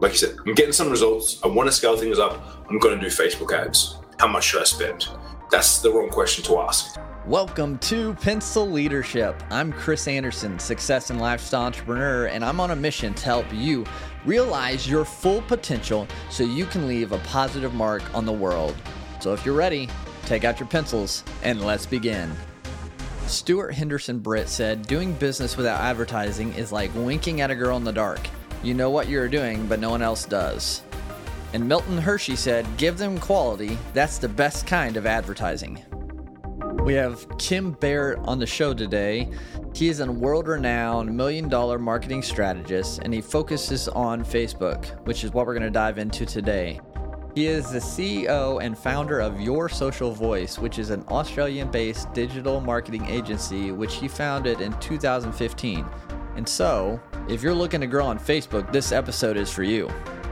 like you said, I'm getting some results. I want to scale things up. I'm going to do Facebook ads. How much should I spend? That's the wrong question to ask. Welcome to Pencil Leadership. I'm Chris Anderson, success and lifestyle entrepreneur, and I'm on a mission to help you realize your full potential so you can leave a positive mark on the world. So if you're ready, take out your pencils and let's begin. Stuart Henderson Britt said, Doing business without advertising is like winking at a girl in the dark. You know what you're doing, but no one else does. And Milton Hershey said, Give them quality. That's the best kind of advertising. We have Kim Barrett on the show today. He is a world renowned million dollar marketing strategist and he focuses on Facebook, which is what we're going to dive into today. He is the CEO and founder of Your Social Voice, which is an Australian based digital marketing agency which he founded in 2015. And so, if you're looking to grow on Facebook, this episode is for you.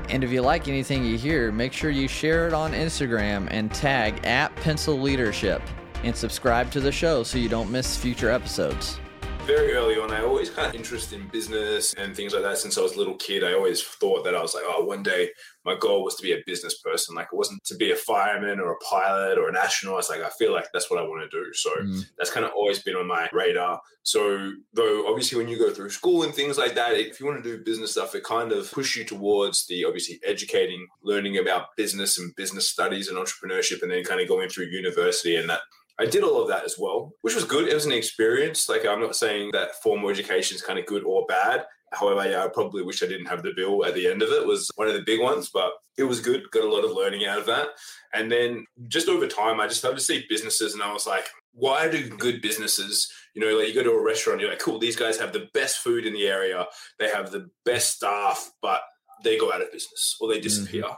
And if you like anything you hear, make sure you share it on Instagram and tag at Pencil Leadership and subscribe to the show so you don't miss future episodes very early on, I always had interest in business and things like that since I was a little kid. I always thought that I was like, oh, one day my goal was to be a business person. Like it wasn't to be a fireman or a pilot or an astronaut. It's like, I feel like that's what I want to do. So mm. that's kind of always been on my radar. So though, obviously when you go through school and things like that, if you want to do business stuff, it kind of push you towards the obviously educating, learning about business and business studies and entrepreneurship, and then kind of going through university and that I did all of that as well, which was good. It was an experience. Like I'm not saying that formal education is kind of good or bad. However, yeah, I probably wish I didn't have the bill at the end of it. Was one of the big ones, but it was good. Got a lot of learning out of that. And then just over time, I just started to see businesses, and I was like, why do good businesses, you know, like you go to a restaurant, you're like, cool, these guys have the best food in the area, they have the best staff, but they go out of business or they disappear. Mm-hmm.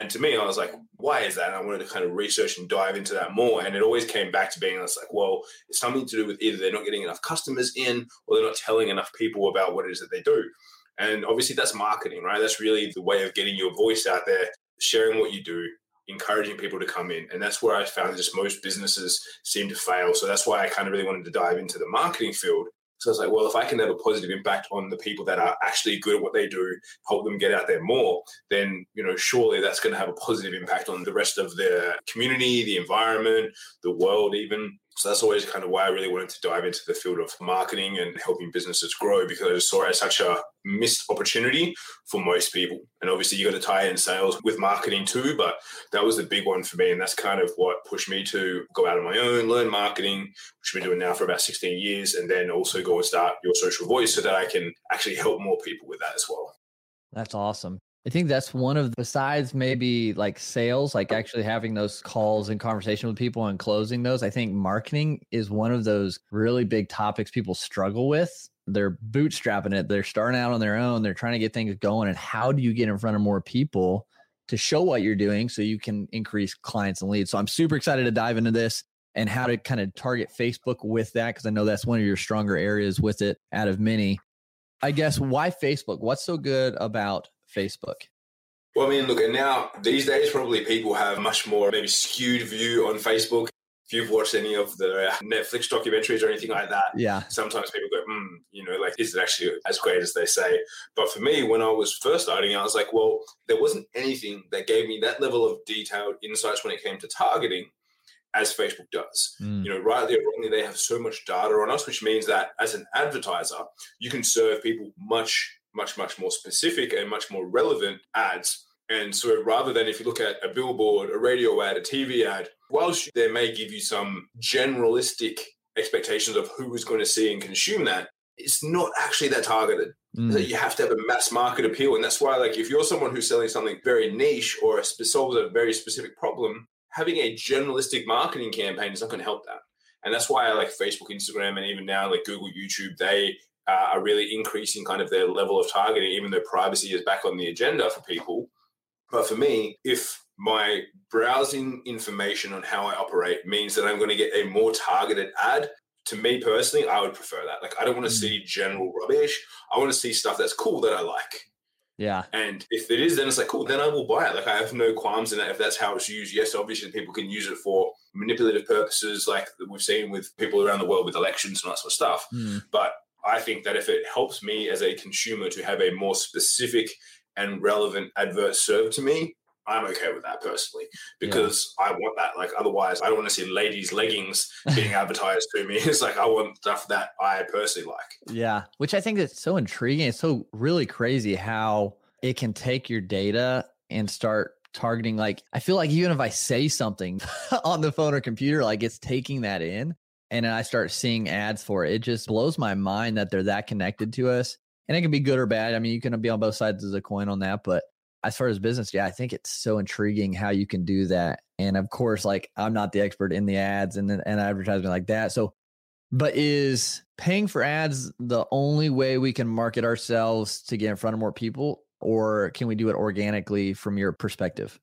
And to me, I was like, why is that? And I wanted to kind of research and dive into that more. And it always came back to being, I was like, well, it's something to do with either they're not getting enough customers in or they're not telling enough people about what it is that they do. And obviously, that's marketing, right? That's really the way of getting your voice out there, sharing what you do, encouraging people to come in. And that's where I found just most businesses seem to fail. So that's why I kind of really wanted to dive into the marketing field so I was like, well, if I can have a positive impact on the people that are actually good at what they do, help them get out there more, then you know, surely that's going to have a positive impact on the rest of the community, the environment, the world, even. So that's always kind of why I really wanted to dive into the field of marketing and helping businesses grow because I just saw it as such a missed opportunity for most people. And obviously, you got to tie in sales with marketing too, but that was the big one for me. And that's kind of what pushed me to go out on my own, learn marketing, which I've been doing now for about 16 years, and then also go and start your social voice so that I can actually help more people with that as well. That's awesome. I think that's one of besides maybe like sales, like actually having those calls and conversation with people and closing those. I think marketing is one of those really big topics people struggle with. They're bootstrapping it. They're starting out on their own. They're trying to get things going. And how do you get in front of more people to show what you're doing so you can increase clients and leads? So I'm super excited to dive into this and how to kind of target Facebook with that because I know that's one of your stronger areas with it out of many. I guess why Facebook? What's so good about Facebook? Well, I mean, look, and now these days, probably people have much more maybe skewed view on Facebook. If you've watched any of the Netflix documentaries or anything like that, yeah, sometimes people go, hmm, you know, like, is it actually as great as they say? But for me, when I was first starting, I was like, well, there wasn't anything that gave me that level of detailed insights when it came to targeting as Facebook does. Mm. You know, rightly or wrongly, they have so much data on us, which means that as an advertiser, you can serve people much much, much more specific and much more relevant ads. And so rather than if you look at a billboard, a radio ad, a TV ad, whilst they may give you some generalistic expectations of who is going to see and consume that, it's not actually that targeted. Mm. So you have to have a mass market appeal. And that's why, like, if you're someone who's selling something very niche or solves a very specific problem, having a generalistic marketing campaign is not going to help that. And that's why I like Facebook, Instagram, and even now like Google, YouTube, they uh, are really increasing kind of their level of targeting, even though privacy is back on the agenda for people. But for me, if my browsing information on how I operate means that I'm going to get a more targeted ad, to me personally, I would prefer that. Like, I don't want to mm. see general rubbish. I want to see stuff that's cool that I like. Yeah. And if it is, then it's like, cool, then I will buy it. Like, I have no qualms in that if that's how it's used. Yes, obviously, people can use it for manipulative purposes, like we've seen with people around the world with elections and that sort of stuff. Mm. But I think that if it helps me as a consumer to have a more specific and relevant adverts served to me, I'm okay with that personally because yeah. I want that. Like, otherwise, I don't want to see ladies' leggings being advertised to me. It's like I want stuff that I personally like. Yeah, which I think is so intriguing. It's so really crazy how it can take your data and start targeting. Like, I feel like even if I say something on the phone or computer, like it's taking that in, and then I start seeing ads for it. It just blows my mind that they're that connected to us. And it can be good or bad. I mean, you can be on both sides of the coin on that, but as far as business, yeah, I think it's so intriguing how you can do that. And of course, like I'm not the expert in the ads and and advertising like that. So, but is paying for ads the only way we can market ourselves to get in front of more people, or can we do it organically from your perspective?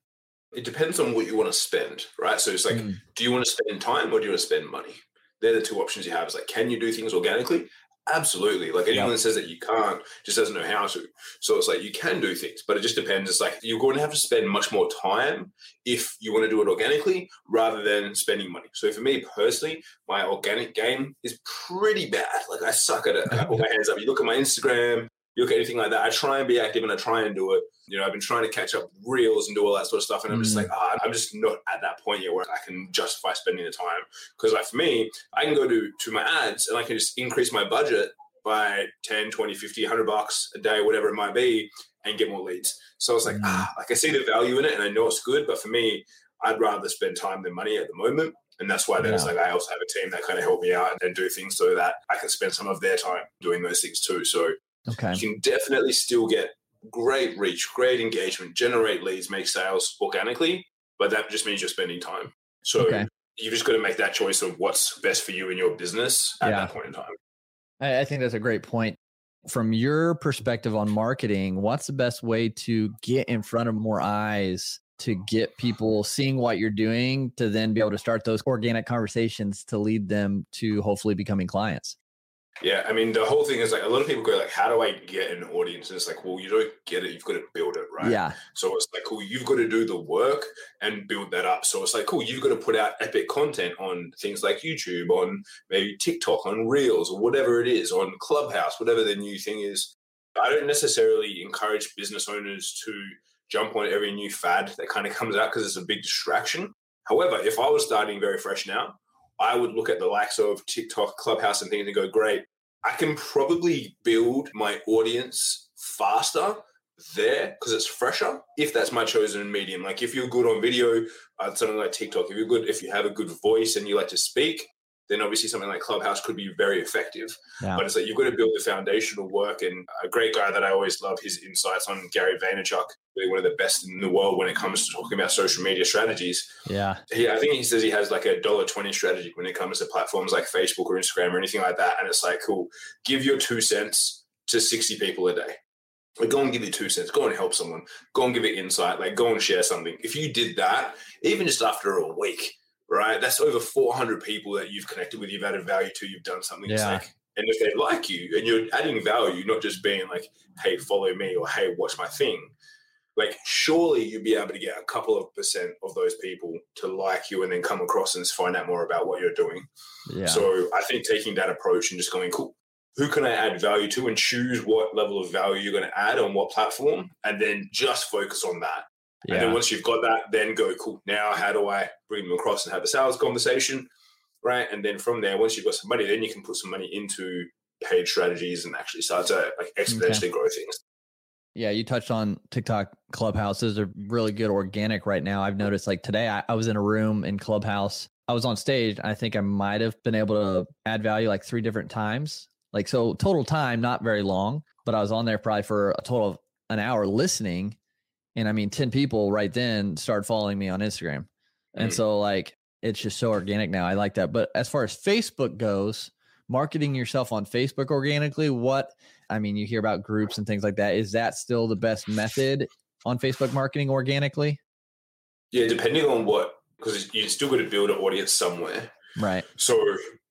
It depends on what you want to spend, right? So it's like, mm. do you want to spend time or do you want to spend money? They're the two options you have. It's like, can you do things organically? Absolutely. Like anyone that says that you can't just doesn't know how to. So it's like you can do things, but it just depends. It's like you're going to have to spend much more time if you want to do it organically rather than spending money. So for me personally, my organic game is pretty bad. Like I suck at it. I put my hands up. You look at my Instagram, you look at anything like that. I try and be active and I try and do it. You know, I've been trying to catch up reels and do all that sort of stuff. And I'm just like, ah, I'm just not at that point yet where I can justify spending the time. Because like for me, I can go to, to my ads and I can just increase my budget by 10, 20, 50, 100 bucks a day, whatever it might be, and get more leads. So I was like, mm. ah, like I see the value in it and I know it's good. But for me, I'd rather spend time than money at the moment. And that's why there's yeah. like I also have a team that kind of help me out and do things so that I can spend some of their time doing those things too. So Okay. You can definitely still get great reach, great engagement, generate leads, make sales organically, but that just means you're spending time. So okay. you've just got to make that choice of what's best for you in your business at yeah. that point in time. I think that's a great point. From your perspective on marketing, what's the best way to get in front of more eyes to get people seeing what you're doing to then be able to start those organic conversations to lead them to hopefully becoming clients? Yeah, I mean, the whole thing is like a lot of people go like, "How do I get an audience?" And it's like, well, you don't get it; you've got to build it, right? Yeah. So it's like, cool, you've got to do the work and build that up. So it's like, cool, you've got to put out epic content on things like YouTube, on maybe TikTok, on Reels, or whatever it is, on Clubhouse, whatever the new thing is. I don't necessarily encourage business owners to jump on every new fad that kind of comes out because it's a big distraction. However, if I was starting very fresh now, I would look at the likes of TikTok, Clubhouse, and things and go, great, I can probably build my audience faster there because it's fresher if that's my chosen medium. Like if you're good on video, uh, something like TikTok, if you're good, if you have a good voice and you like to speak, then obviously something like Clubhouse could be very effective. Yeah. But it's like you've got to build the foundational work. And a great guy that I always love his insights on Gary Vaynerchuk, really one of the best in the world when it comes to talking about social media strategies. Yeah. He, I think he says he has like a dollar twenty strategy when it comes to platforms like Facebook or Instagram or anything like that. And it's like, cool, give your two cents to 60 people a day. Like, go and give it two cents. Go and help someone. Go and give it insight. Like, go and share something. If you did that, even just after a week, right? That's over 400 people that you've connected with, you've added value to, you've done something. Yeah. Like, and if they like you and you're adding value, not just being like, hey, follow me or hey, watch my thing, like surely you'd be able to get a couple of percent of those people to like you and then come across and find out more about what you're doing. Yeah. So I think taking that approach and just going, cool, who can I add value to and choose what level of value you're going to add on what platform and then just focus on that. Yeah. And then once you've got that, then go, cool. Now, how do I bring them across and have a sales conversation? Right. And then from there, once you've got some money, then you can put some money into paid strategies and actually start to like exponentially okay. grow things. Yeah, you touched on TikTok Clubhouses are really good organic right now. I've noticed like today I, I was in a room in Clubhouse. I was on stage. I think I might have been able to add value like three different times. Like so total time, not very long, but I was on there probably for a total of an hour listening and I mean, 10 people right then started following me on Instagram. And so, like, it's just so organic now. I like that. But as far as Facebook goes, marketing yourself on Facebook organically, what I mean, you hear about groups and things like that. Is that still the best method on Facebook marketing organically? Yeah, depending on what, because you're still got to build an audience somewhere. Right. So,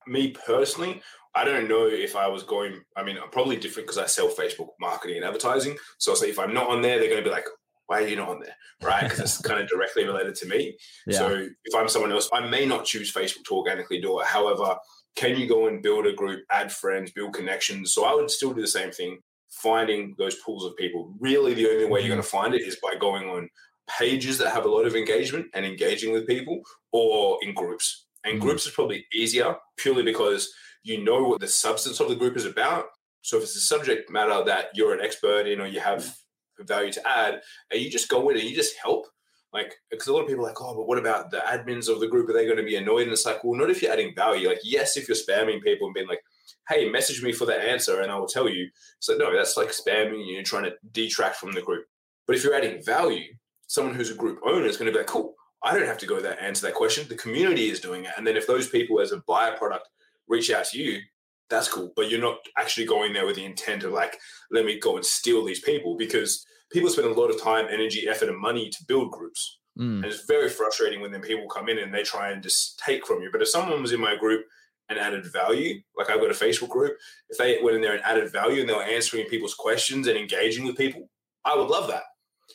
me personally, I don't know if I was going, I mean, I'm probably different because I sell Facebook marketing and advertising. So, I'll say if I'm not on there, they're going to be like, why are you not on there? Right? Because it's kind of directly related to me. Yeah. So if I'm someone else, I may not choose Facebook to organically do it. However, can you go and build a group, add friends, build connections? So I would still do the same thing. finding those pools of people. Really, the only way you're going to find it is by going on pages that have a lot of engagement and engaging with people or in groups. And mm-hmm. groups is probably easier purely because you know what the substance of the group is about. So if it's a subject matter that you're an expert in or you have value to add, and you just go in and you just help. Like, because a lot of people are like, oh, but what about the admins of the group? Are they going to be annoyed? And it's like, well, not if you're adding value. Like, yes, if you're spamming people and being like, hey, message me for the answer and I will tell you. So no, that's like spamming you and trying to detract from the group. But if you're adding value, someone who's a group owner is going to be like, cool, I don't have to go there answer that question. The community is doing it. And then if those people as a byproduct, reach out to you, that's cool. But you're not actually going there with the intent of like, let me go and steal these people because people spend a lot of time, energy, effort, and money to build groups. Mm. And it's very frustrating when then people come in and they try and just take from you. But if someone was in my group and added value, like I've got a Facebook group, if they went in there and added value and they were answering people's questions and engaging with people, I would love that.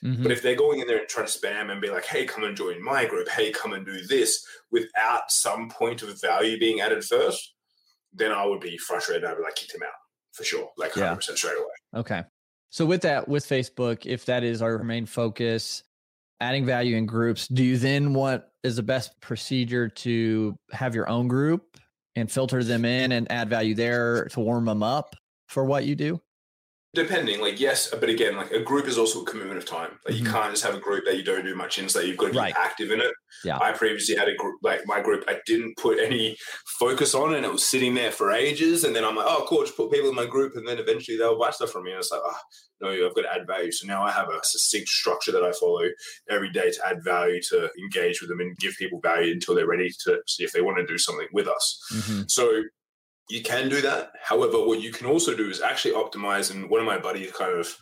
Mm-hmm. But if they're going in there and trying to spam and be like, hey, come and join my group, hey, come and do this without some point of value being added first, then I would be frustrated. I'd be like, kick them out for sure, like 100% yeah. straight away. Okay. So with that, with Facebook, if that is our main focus, adding value in groups, do you then want is the best procedure to have your own group and filter them in and add value there to warm them up for what you do? Depending, like yes, but again, like a group is also a commitment of time. Like mm-hmm. you can't just have a group that you don't do much in, so you've got to be right. active in it. Yeah. I previously had a group, like my group, I didn't put any focus on, and it was sitting there for ages. And then I'm like, oh, cool, just put people in my group, and then eventually they'll buy stuff from me. And it's like, oh, no, I've got to add value. So now I have a succinct structure that I follow every day to add value, to engage with them, and give people value until they're ready to see if they want to do something with us. Mm-hmm. So you can do that. However, what you can also do is actually optimize. And one of my buddies kind of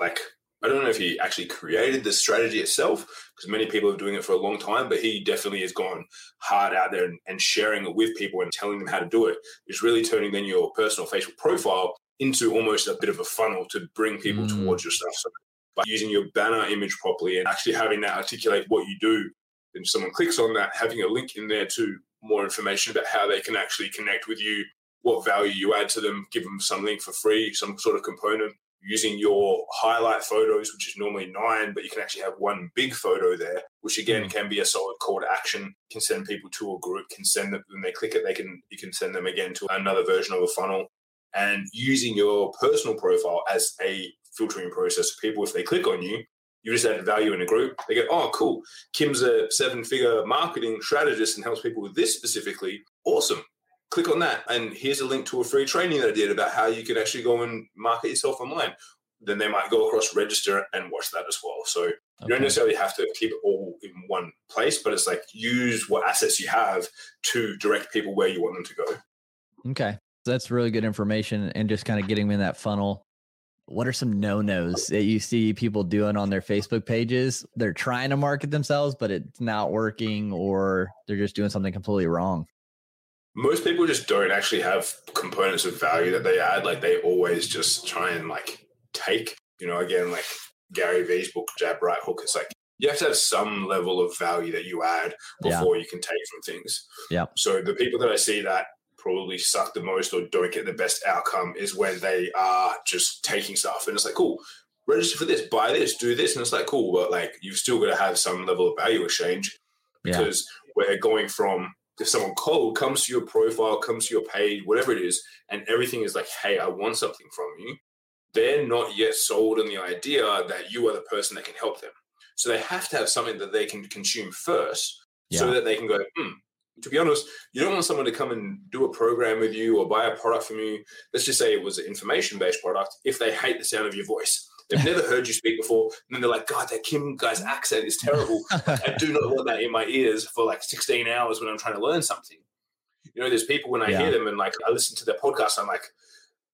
like, I don't know if he actually created the strategy itself, because many people are doing it for a long time, but he definitely has gone hard out there and, and sharing it with people and telling them how to do it. It's really turning then your personal Facebook profile into almost a bit of a funnel to bring people mm. towards your stuff. So by using your banner image properly and actually having that articulate what you do, then someone clicks on that, having a link in there to more information about how they can actually connect with you what value you add to them, give them something for free, some sort of component. Using your highlight photos, which is normally nine, but you can actually have one big photo there, which again mm. can be a solid call to action. Can send people to a group, can send them when they click it, they can you can send them again to another version of a funnel. And using your personal profile as a filtering process people, if they click on you, you just add value in a group. They go, oh, cool. Kim's a seven figure marketing strategist and helps people with this specifically. Awesome click on that and here's a link to a free training that I did about how you can actually go and market yourself online. Then they might go across register and watch that as well. So okay. you don't necessarily have to keep it all in one place, but it's like use what assets you have to direct people where you want them to go. Okay. That's really good information and just kind of getting them in that funnel. What are some no nos that you see people doing on their Facebook pages? They're trying to market themselves, but it's not working, or they're just doing something completely wrong most people just don't actually have components of value that they add. Like they always just try and like take, you know, again, like Gary Vee's book, Jab Right Hook. It's like you have to have some level of value that you add before yeah. you can take from things. Yeah. So the people that I see that probably suck the most or don't get the best outcome is when they are just taking stuff and it's like, cool, register for this, buy this, do this. And it's like, cool, but like you've still got to have some level of value exchange because yeah. we're going from if someone cold comes to your profile, comes to your page, whatever it is, and everything is like, hey, I want something from you, they're not yet sold on the idea that you are the person that can help them. So they have to have something that they can consume first yeah. so that they can go, hmm. To be honest, you don't want someone to come and do a program with you or buy a product from you. Let's just say it was an information based product if they hate the sound of your voice They've never heard you speak before. And then they're like, God, that Kim guy's accent is terrible. I do not want that in my ears for like 16 hours when I'm trying to learn something. You know, there's people when I yeah. hear them and like I listen to their podcast, I'm like,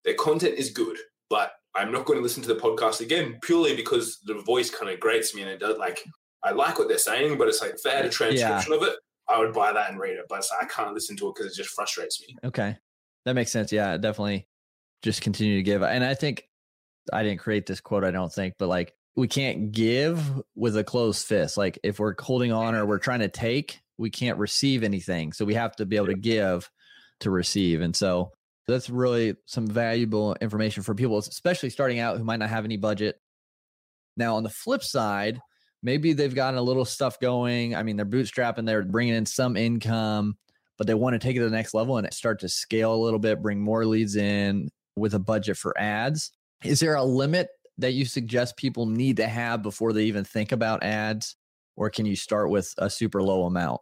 their content is good, but I'm not going to listen to the podcast again purely because the voice kind of grates me and it does like, I like what they're saying, but it's like if they had a transcription yeah. of it, I would buy that and read it. But like, I can't listen to it because it just frustrates me. Okay. That makes sense. Yeah, definitely just continue to give. And I think I didn't create this quote, I don't think, but like we can't give with a closed fist. Like if we're holding on or we're trying to take, we can't receive anything. So we have to be able to give to receive. And so That's really some valuable information for people, especially starting out who might not have any budget. Now, on the flip side, maybe they've gotten a little stuff going. I mean, they're bootstrapping, they're bringing in some income, but they want to take it to the next level and start to scale a little bit, bring more leads in with a budget for ads. Is there a limit that you suggest people need to have before they even think about ads? Or can you start with a super low amount?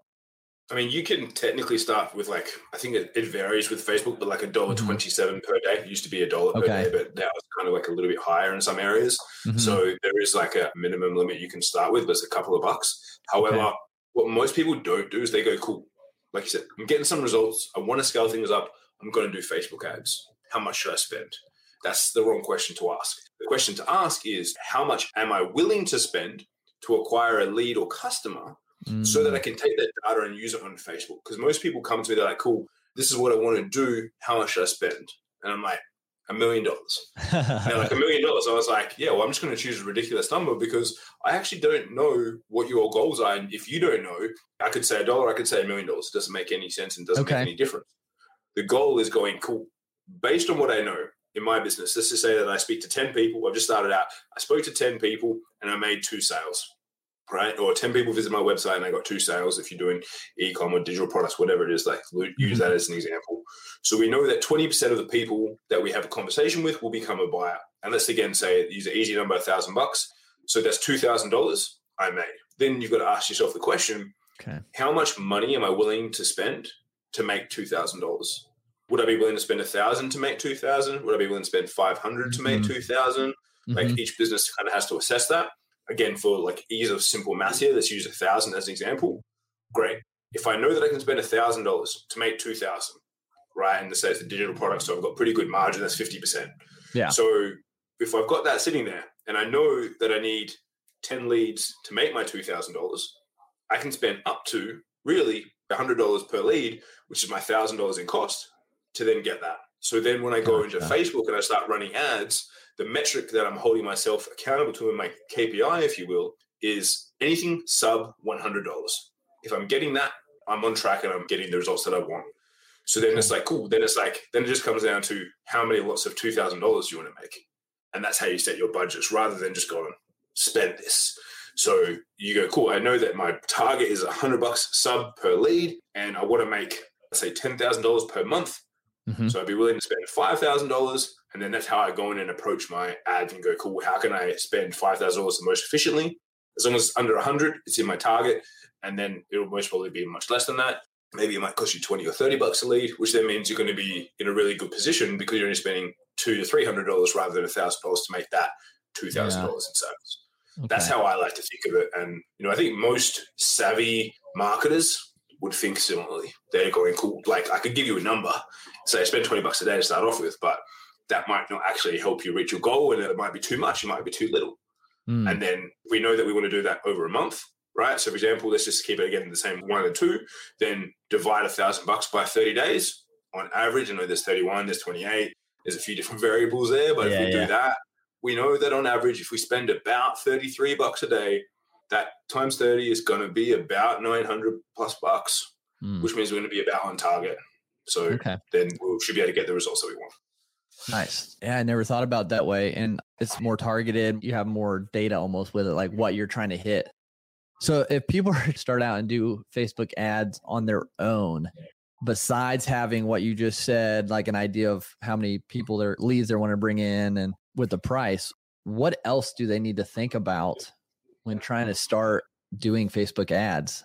I mean, you can technically start with like I think it, it varies with Facebook, but like a dollar mm-hmm. twenty-seven per day. It used to be a dollar okay. per day, but now it's kind of like a little bit higher in some areas. Mm-hmm. So there is like a minimum limit you can start with, but it's a couple of bucks. However, okay. what most people don't do is they go, "Cool, like you said, I'm getting some results. I want to scale things up. I'm going to do Facebook ads. How much should I spend?" That's the wrong question to ask. The question to ask is, "How much am I willing to spend to acquire a lead or customer?" mm. so that I can take that data and use it on Facebook. Because most people come to me, they're like, cool, this is what I want to do. How much should I spend? And I'm like, a million dollars. And like a million dollars. I was like, yeah, well, I'm just going to choose a ridiculous number because I actually don't know what your goals are. And if you don't know, I could say a dollar, I could say a million dollars. It doesn't make any sense and doesn't okay. make any difference. The goal is going, cool, based on what I know in my business, let's just say that I speak to 10 people. I've just started out. I spoke to 10 people and I made two sales right? Or 10 people visit my website and I got two sales if you're doing e-com or digital products, whatever it is, like use mm-hmm. that as an example. So we know that 20% of the people that we have a conversation with will become a buyer. And let's again say use an easy number, a thousand bucks. So that's $2,000 I made. Then you've got to ask yourself the question, okay. how much money am I willing to spend to make $2,000? Would I be willing to spend a thousand to make 2000? Would I be willing to spend 500 to make mm-hmm. 2000? Mm-hmm. Like each business kind of has to assess that again, for like ease of simple math here, let's use a thousand as an example. Great. If I know that I can spend a thousand dollars to make two thousand, right? And this says the digital product, so I've got pretty good margin. That's fifty percent. Yeah. So if I've got that sitting there, and I know that I need ten leads to make my two thousand dollars, I can spend up to really hundred dollars per lead, which is my thousand dollars in cost, to then get that. So then when I go into Facebook and I start running ads, the metric that I'm holding myself accountable to in my KPI, if you will, is anything sub $100. If I'm getting that, I'm on track and I'm getting the results that I want. So then it's like, cool. Then it's like, then it just comes down to how many lots of $2,000 you want to make. And that's how you set your budgets rather than just going, spend this. So you go, cool. I know that my target is 100 bucks sub per lead and I want to make, let's say, $10,000 per month. Mm-hmm. So I'd be willing to spend $5,000 and then that's how I go in and approach my ads and go, cool, how can I spend $5,000 the most efficiently? As long as it's under 100, it's in my target. And then it'll most probably be much less than that. Maybe it might cost you 20 or 30 bucks a lead, which then means you're going to be in a really good position because you're only spending two to $300 rather than a $1,000 to make that $2,000 in sales. Okay. That's how I like to think of it. And, you know, I think most savvy marketers would think similarly. They're going, cool, like I could give you a number. Say I spend 20 bucks a day to start off with, but that might not actually help you reach your goal and it might be too much, it might be too little. Mm. And then we know that we want to do that over a month, right? So for example, let's just keep it again the same one and two, then divide a thousand bucks by 30 days on average. I know there's 31, there's 28, there's a few different variables there, but yeah, if we yeah. do that, we know that on average, if we spend about 33 bucks a day, that times 30 is going to be about 900 plus bucks, mm. which means we're going to be about on target. So okay. then we should be able to get the results that we want. Nice. Yeah, I never thought about that way. And it's more targeted. You have more data almost with it, like what you're trying to hit. So if people start out and do Facebook ads on their own, besides having what you just said, like an idea of how many people their leads they want to bring in and with the price, what else do they need to think about when trying to start doing Facebook ads?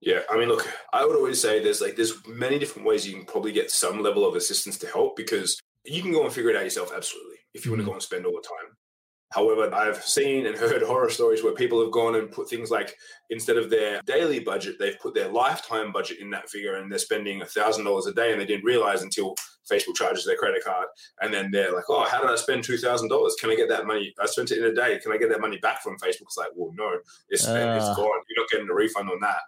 Yeah, I mean, look, I would always say there's like there's many different ways you can probably get some level of assistance to help because you can go and figure it out yourself, absolutely, if you want to mm-hmm. go and spend all the time. However, I've seen and heard horror stories where people have gone and put things like instead of their daily budget, they've put their lifetime budget in that figure and they're spending $1,000 a day and they didn't realize until Facebook charges their credit card. And then they're like, oh, how did I spend $2,000? Can I get that money? I spent it in a day. Can I get that money back from Facebook? It's like, well, no, it's uh. it's gone. You're not getting a refund on that.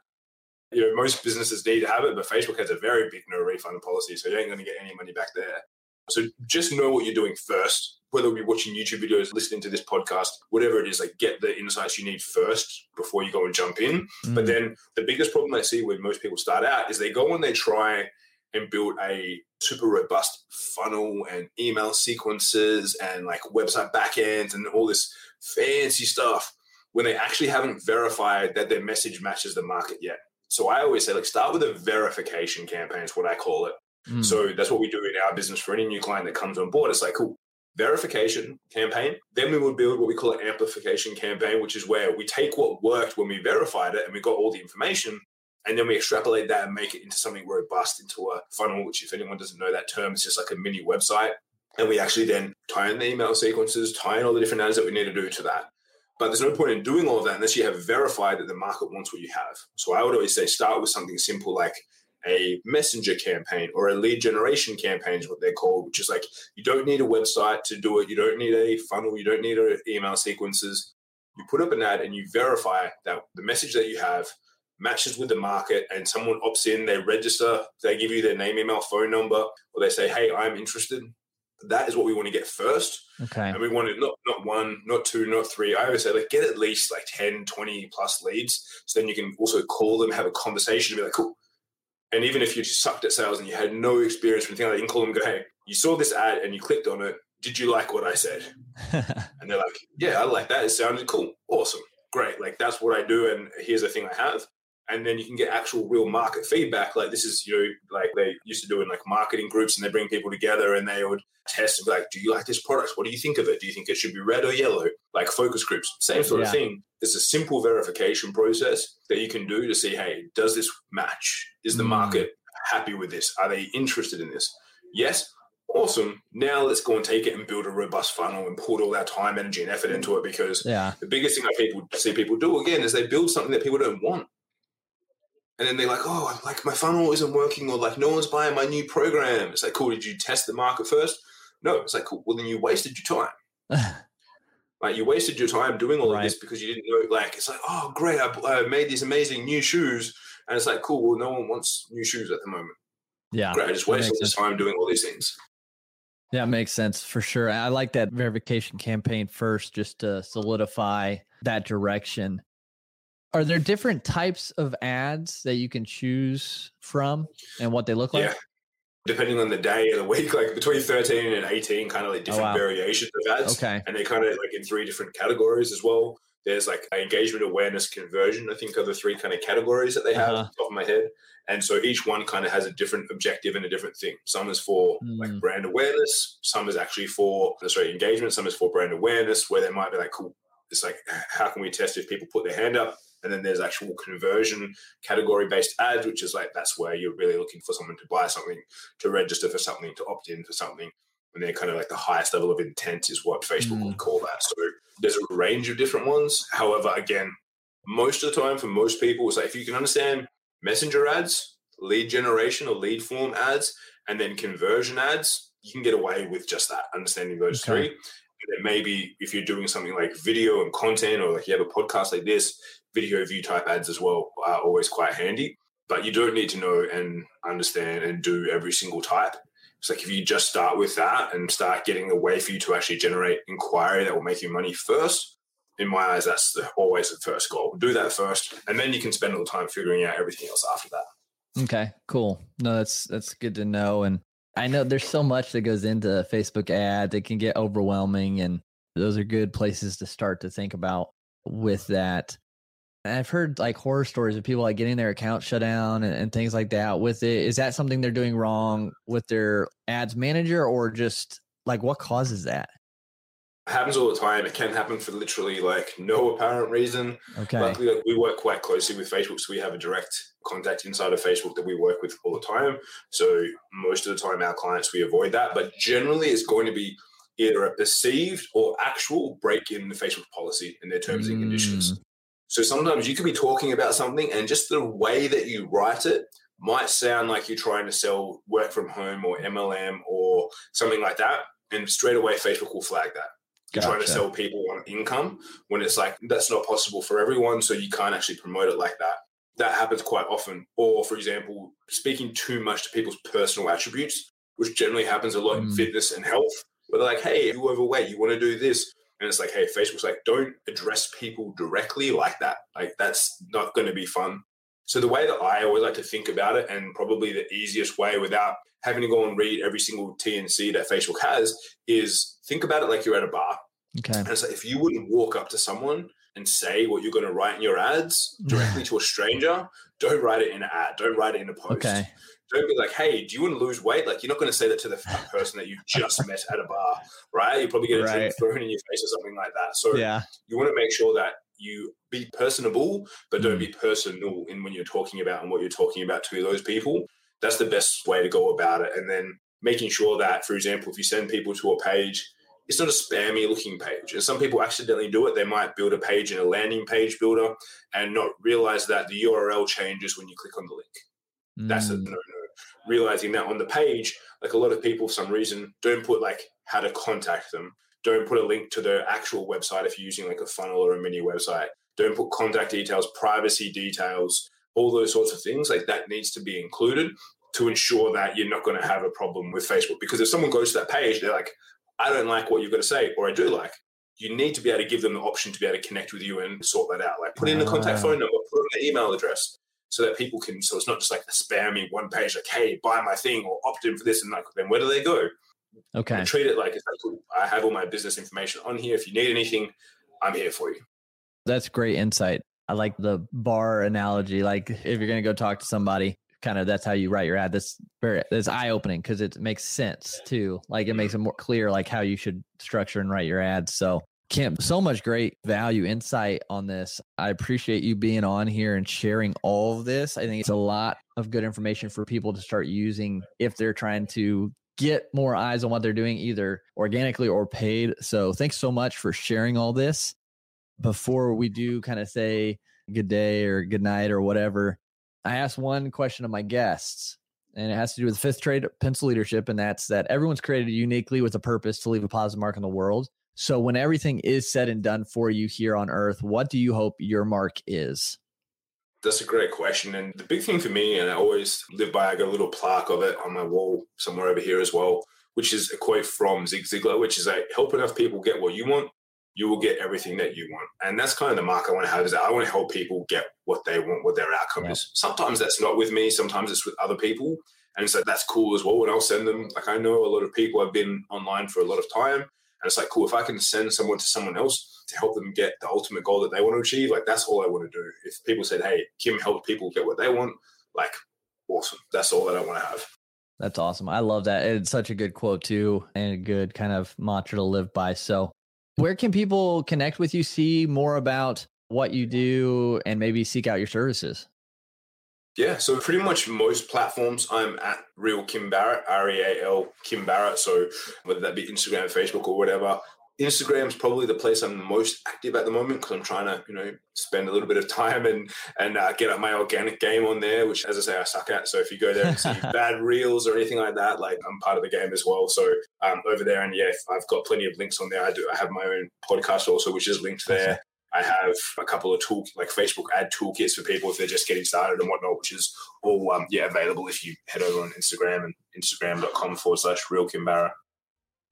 You know, most businesses need to have it, but Facebook has a very big no refund policy. So you ain't going to get any money back there. So just know what you're doing first. Whether you're watching YouTube videos, listening to this podcast, whatever it is, like get the insights you need first before you go and jump in. Mm. But then the biggest problem I see when most people start out is they go and they try and build a super robust funnel and email sequences and like website backends and all this fancy stuff when they actually haven't verified that their message matches the market yet. So I always say, like, start with a verification campaign, is what I call it. Mm. So that's what we do in our business for any new client that comes on board. It's like, cool, verification campaign. Then we would build what we call an amplification campaign, which is where we take what worked when we verified it and we got all the information. And then we extrapolate that and make it into something robust, into a funnel, which, if anyone doesn't know that term, it's just like a mini website. And we actually then tie in the email sequences, tie in all the different ads that we need to do to that. But there's no point in doing all of that unless you have verified that the market wants what you have. So I would always say start with something simple like a messenger campaign or a lead generation campaign is what they're called, which is like you don't need a website to do it. You don't need a funnel. You don't need a email sequences. You put up an ad and you verify that the message that you have matches with the market and someone opts in, they register, they give you their name, email, phone number, or they say, Hey, I'm interested that is what we want to get first. Okay. And we wanted not not one, not two, not three. I always say like get at least like 10, 20 plus leads. So then you can also call them, have a conversation, and be like, cool. And even if you just sucked at sales and you had no experience or anything like that, you can call them and go, hey, you saw this ad and you clicked on it. Did you like what I said? and they're like, yeah, I like that. It sounded cool. Awesome. Great. Like that's what I do. And here's the thing I have and then you can get actual real market feedback. Like this is, you know, like they used to do in like marketing groups and they bring people together and they would test and be like, do you like this product? What do you think of it? Do you think it should be red or yellow? Like focus groups, same sort yeah. of thing. It's a simple verification process that you can do to see, hey, does this match? Is the mm. market happy with this? Are they interested in this? Yes. Awesome. Now let's go and take it and build a robust funnel and put all our time, energy, and effort into it because yeah. the biggest thing I people see people do again is they build something that people don't want and then they're like, oh, like my funnel isn't working, or like no one's buying my new program. It's like, cool. Did you test the market first? No. It's like, cool. Well, then you wasted your time. like you wasted your time doing all right. of this because you didn't know. Like it's like, oh, great, I, I, uh, made these amazing new shoes, and it's like, cool. Well, no one wants new shoes at the moment. Yeah, great. I just wasted this time doing all these things. Yeah, makes sense for sure. I like that verification campaign first, just to solidify that direction. Are there different types of ads that you can choose from and what they look like? Yeah. Depending on the day of the week, like between 13 and 18, kind of like oh, different oh, wow. variations of ads. Okay. And they're kind of like in three different categories as well. There's like engagement, awareness, conversion, I think are the three kind of categories that they have uh-huh. top of my head. And so each one kind of has a different objective and a different thing. Some is for mm. like brand awareness, some is actually for sorry, engagement, some is for brand awareness, where they might be like, cool, it's like how can we test if people put their hand up? And then there's actual conversion category based ads, which is like that's where you're really looking for someone to buy something, to register for something, to opt in for something. And they're kind of like the highest level of intent is what Facebook mm. would call that. So there's a range of different ones. However, again, most of the time for most people, it's like if you can understand messenger ads, lead generation or lead form ads, and then conversion ads, you can get away with just that, understanding those okay. three. Then maybe if you're doing something like video and content, or like you have a podcast like this, video view type ads as well are always quite handy. But you don't need to know and understand and do every single type. It's like if you just start with that and start getting a way for you to actually generate inquiry that will make you money first, in my eyes, that's the, always the first goal. Do that first, and then you can spend all the time figuring out everything else after that. Okay, cool. No, that's that's good to know. And I know there's so much that goes into Facebook ads. It can get overwhelming, and those are good places to start to think about with that. And I've heard like horror stories of people like getting their account shut down and, and, things like that with it. Is that something they're doing wrong with their ads manager or just like what causes that? Happens all the time. It can happen for literally like no apparent reason. Okay. Luckily, like, we work quite closely with Facebook, so we have a direct contact inside of Facebook that we work with all the time. So most of the time, our clients we avoid that. But generally, it's going to be either a perceived or actual break in the Facebook policy and their terms mm. and conditions. Mm. So sometimes you could be talking about something and just the way that you write it might sound like you're trying to sell work from home or MLM or something like that. And straight away, Facebook will flag that. You're gotcha. trying to sell people on income when it's like that's not possible for everyone. So you can't actually promote it like that. That happens quite often. Or, for example, speaking too much to people's personal attributes, which generally happens a lot mm. in fitness and health, where they're like, hey, you're overweight, you want to do this and it's like, hey, Facebook's like, don't address people directly like that. Like that's not going to be fun. So the way that I always like to think about it, and probably the easiest way without having to go and read every single TNC that Facebook has, is think about it like you're at a bar. Okay. And it's like if you wouldn't walk up to someone and say what you're going to write in your ads directly to a stranger, don't write it in an ad. Don't write it in a post. Okay. Don't be like, hey, do you want to lose weight? Like, you're not going to say that to the person that you just met at a bar, right? You probably get a Right. drink thrown in your face or something like that. So Yeah. you want to make sure that you be personable, but don't Mm. be personal in when you're talking about and what you're talking about to those people. That's the best way to go about it. And then making sure that, for example, if you send people to a page, it's not a spammy looking page. And some people accidentally do it. They might build a page in a landing page builder and not realize that the URL changes when you click on the link. That's a Mm. no no. Realizing that on the page, like a lot of people for some reason don't put like how to contact them. Don't put a link to their actual website if you're using like a funnel or a mini website. Don't put contact details, privacy details, all those sorts of things. Like that needs to be included to ensure that you're not going to have a problem with Facebook. Because if someone goes to that page, they're like, I don't like what you've got to say, or I do like. You need to be able to give them the option to be able to connect with you and sort that out. Like put in the contact Ah. phone number, put in the email address, so that people can. So it's not just like the spammy one page, like, "Hey, buy my thing" or opt in for this, and like, then where do they go? Okay. Treat it like I have all my business information on here. If you need anything, I'm here for you. That's great insight. I like the bar analogy. Like if you're gonna go talk to somebody, kind of that's how you write your ad. That's very that's eye opening because it makes sense too. Like it makes it more clear like how you should structure and write your ads. So Kim, so much great value insight on this. I appreciate you being on here and sharing all of this. I think it's a lot of good information for people to start using if they're trying to get more eyes on what they're doing, either organically or paid. So thanks so much for sharing all this before we do kind of say good day or good night or whatever, I asked one question of my guests, and it has to do with fifth trade pencil leadership. And that's that everyone's created uniquely with a purpose to leave a positive mark on the world. So when everything is said and done for you here on earth, what do you hope your mark is? That's a great question. And the big thing for me, and I always live by, I got a little plaque of it on my wall somewhere over here as well, which is a quote from Zig Ziglar, which is like, help enough people get what you want, you will get everything that you want. And that's kind of the mark I want to have is that I want to help people get what they want, what their outcome Yeah. is. Sometimes that's not with me, sometimes it's with other people. And so that's cool as well. And I'll send them, like I know a lot of people have been online for a lot of time. And it's like, cool, if I can send someone to someone else to help them get the ultimate goal that they want to achieve, like that's all I want to do. If people said, hey, Kim helped people get what they want, like awesome. That's all that I want to have. That's awesome. I love that. It's such a good quote too, and a good kind of mantra to live by. So, where can people connect with you, see more about what you do, and maybe seek out your services? Yeah, so pretty much most platforms I'm at Real Kim Barrett, R E A L Kim Barrett. So whether that be Instagram, Facebook, or whatever. Instagram's probably the place I'm most active at the moment because I'm trying to, you know, spend a little bit of time and and uh, get up my organic game on there, which, as I say, I suck at. So if you go there and see bad reels or anything like that, like I'm part of the game as well. So um, over there, and yeah, I've got plenty of links on there. I do. I have my own podcast also, which is linked there. I have a couple of tool like Facebook ad toolkits for people if they're just getting started and whatnot, which is all um, yeah available if you head over on Instagram and Instagram.com forward slash real Kim Barrett.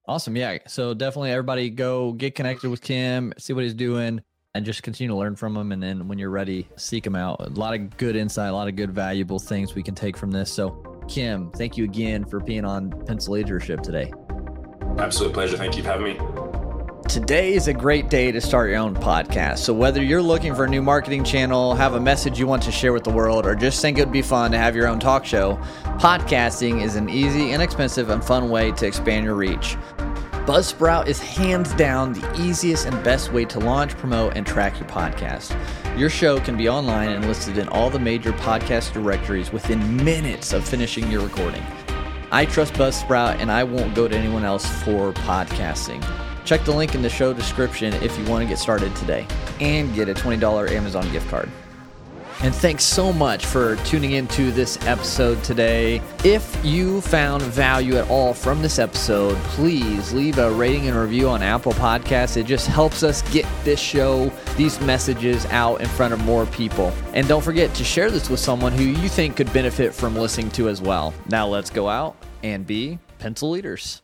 Awesome. Yeah. So definitely everybody go get connected with Kim, see what he's doing, and just continue to learn from him. And then when you're ready, seek him out. A lot of good insight, a lot of good valuable things we can take from this. So, Kim, thank you again for being on Pencil Leadership today. Absolute pleasure. Thank you for having me. Today is a great day to start your own podcast. So, whether you're looking for a new marketing channel, have a message you want to share with the world, or just think it would be fun to have your own talk show, podcasting is an easy, inexpensive, and fun way to expand your reach. Buzzsprout is hands down the easiest and best way to launch, promote, and track your podcast. Your show can be online and listed in all the major podcast directories within minutes of finishing your recording. I trust Buzzsprout and I won't go to anyone else for podcasting. Check the link in the show description if you want to get started today and get a $20 Amazon gift card. And thanks so much for tuning into this episode today. If you found value at all from this episode, please leave a rating and review on Apple Podcasts. It just helps us get this show, these messages out in front of more people. And don't forget to share this with someone who you think could benefit from listening to as well. Now let's go out and be pencil leaders.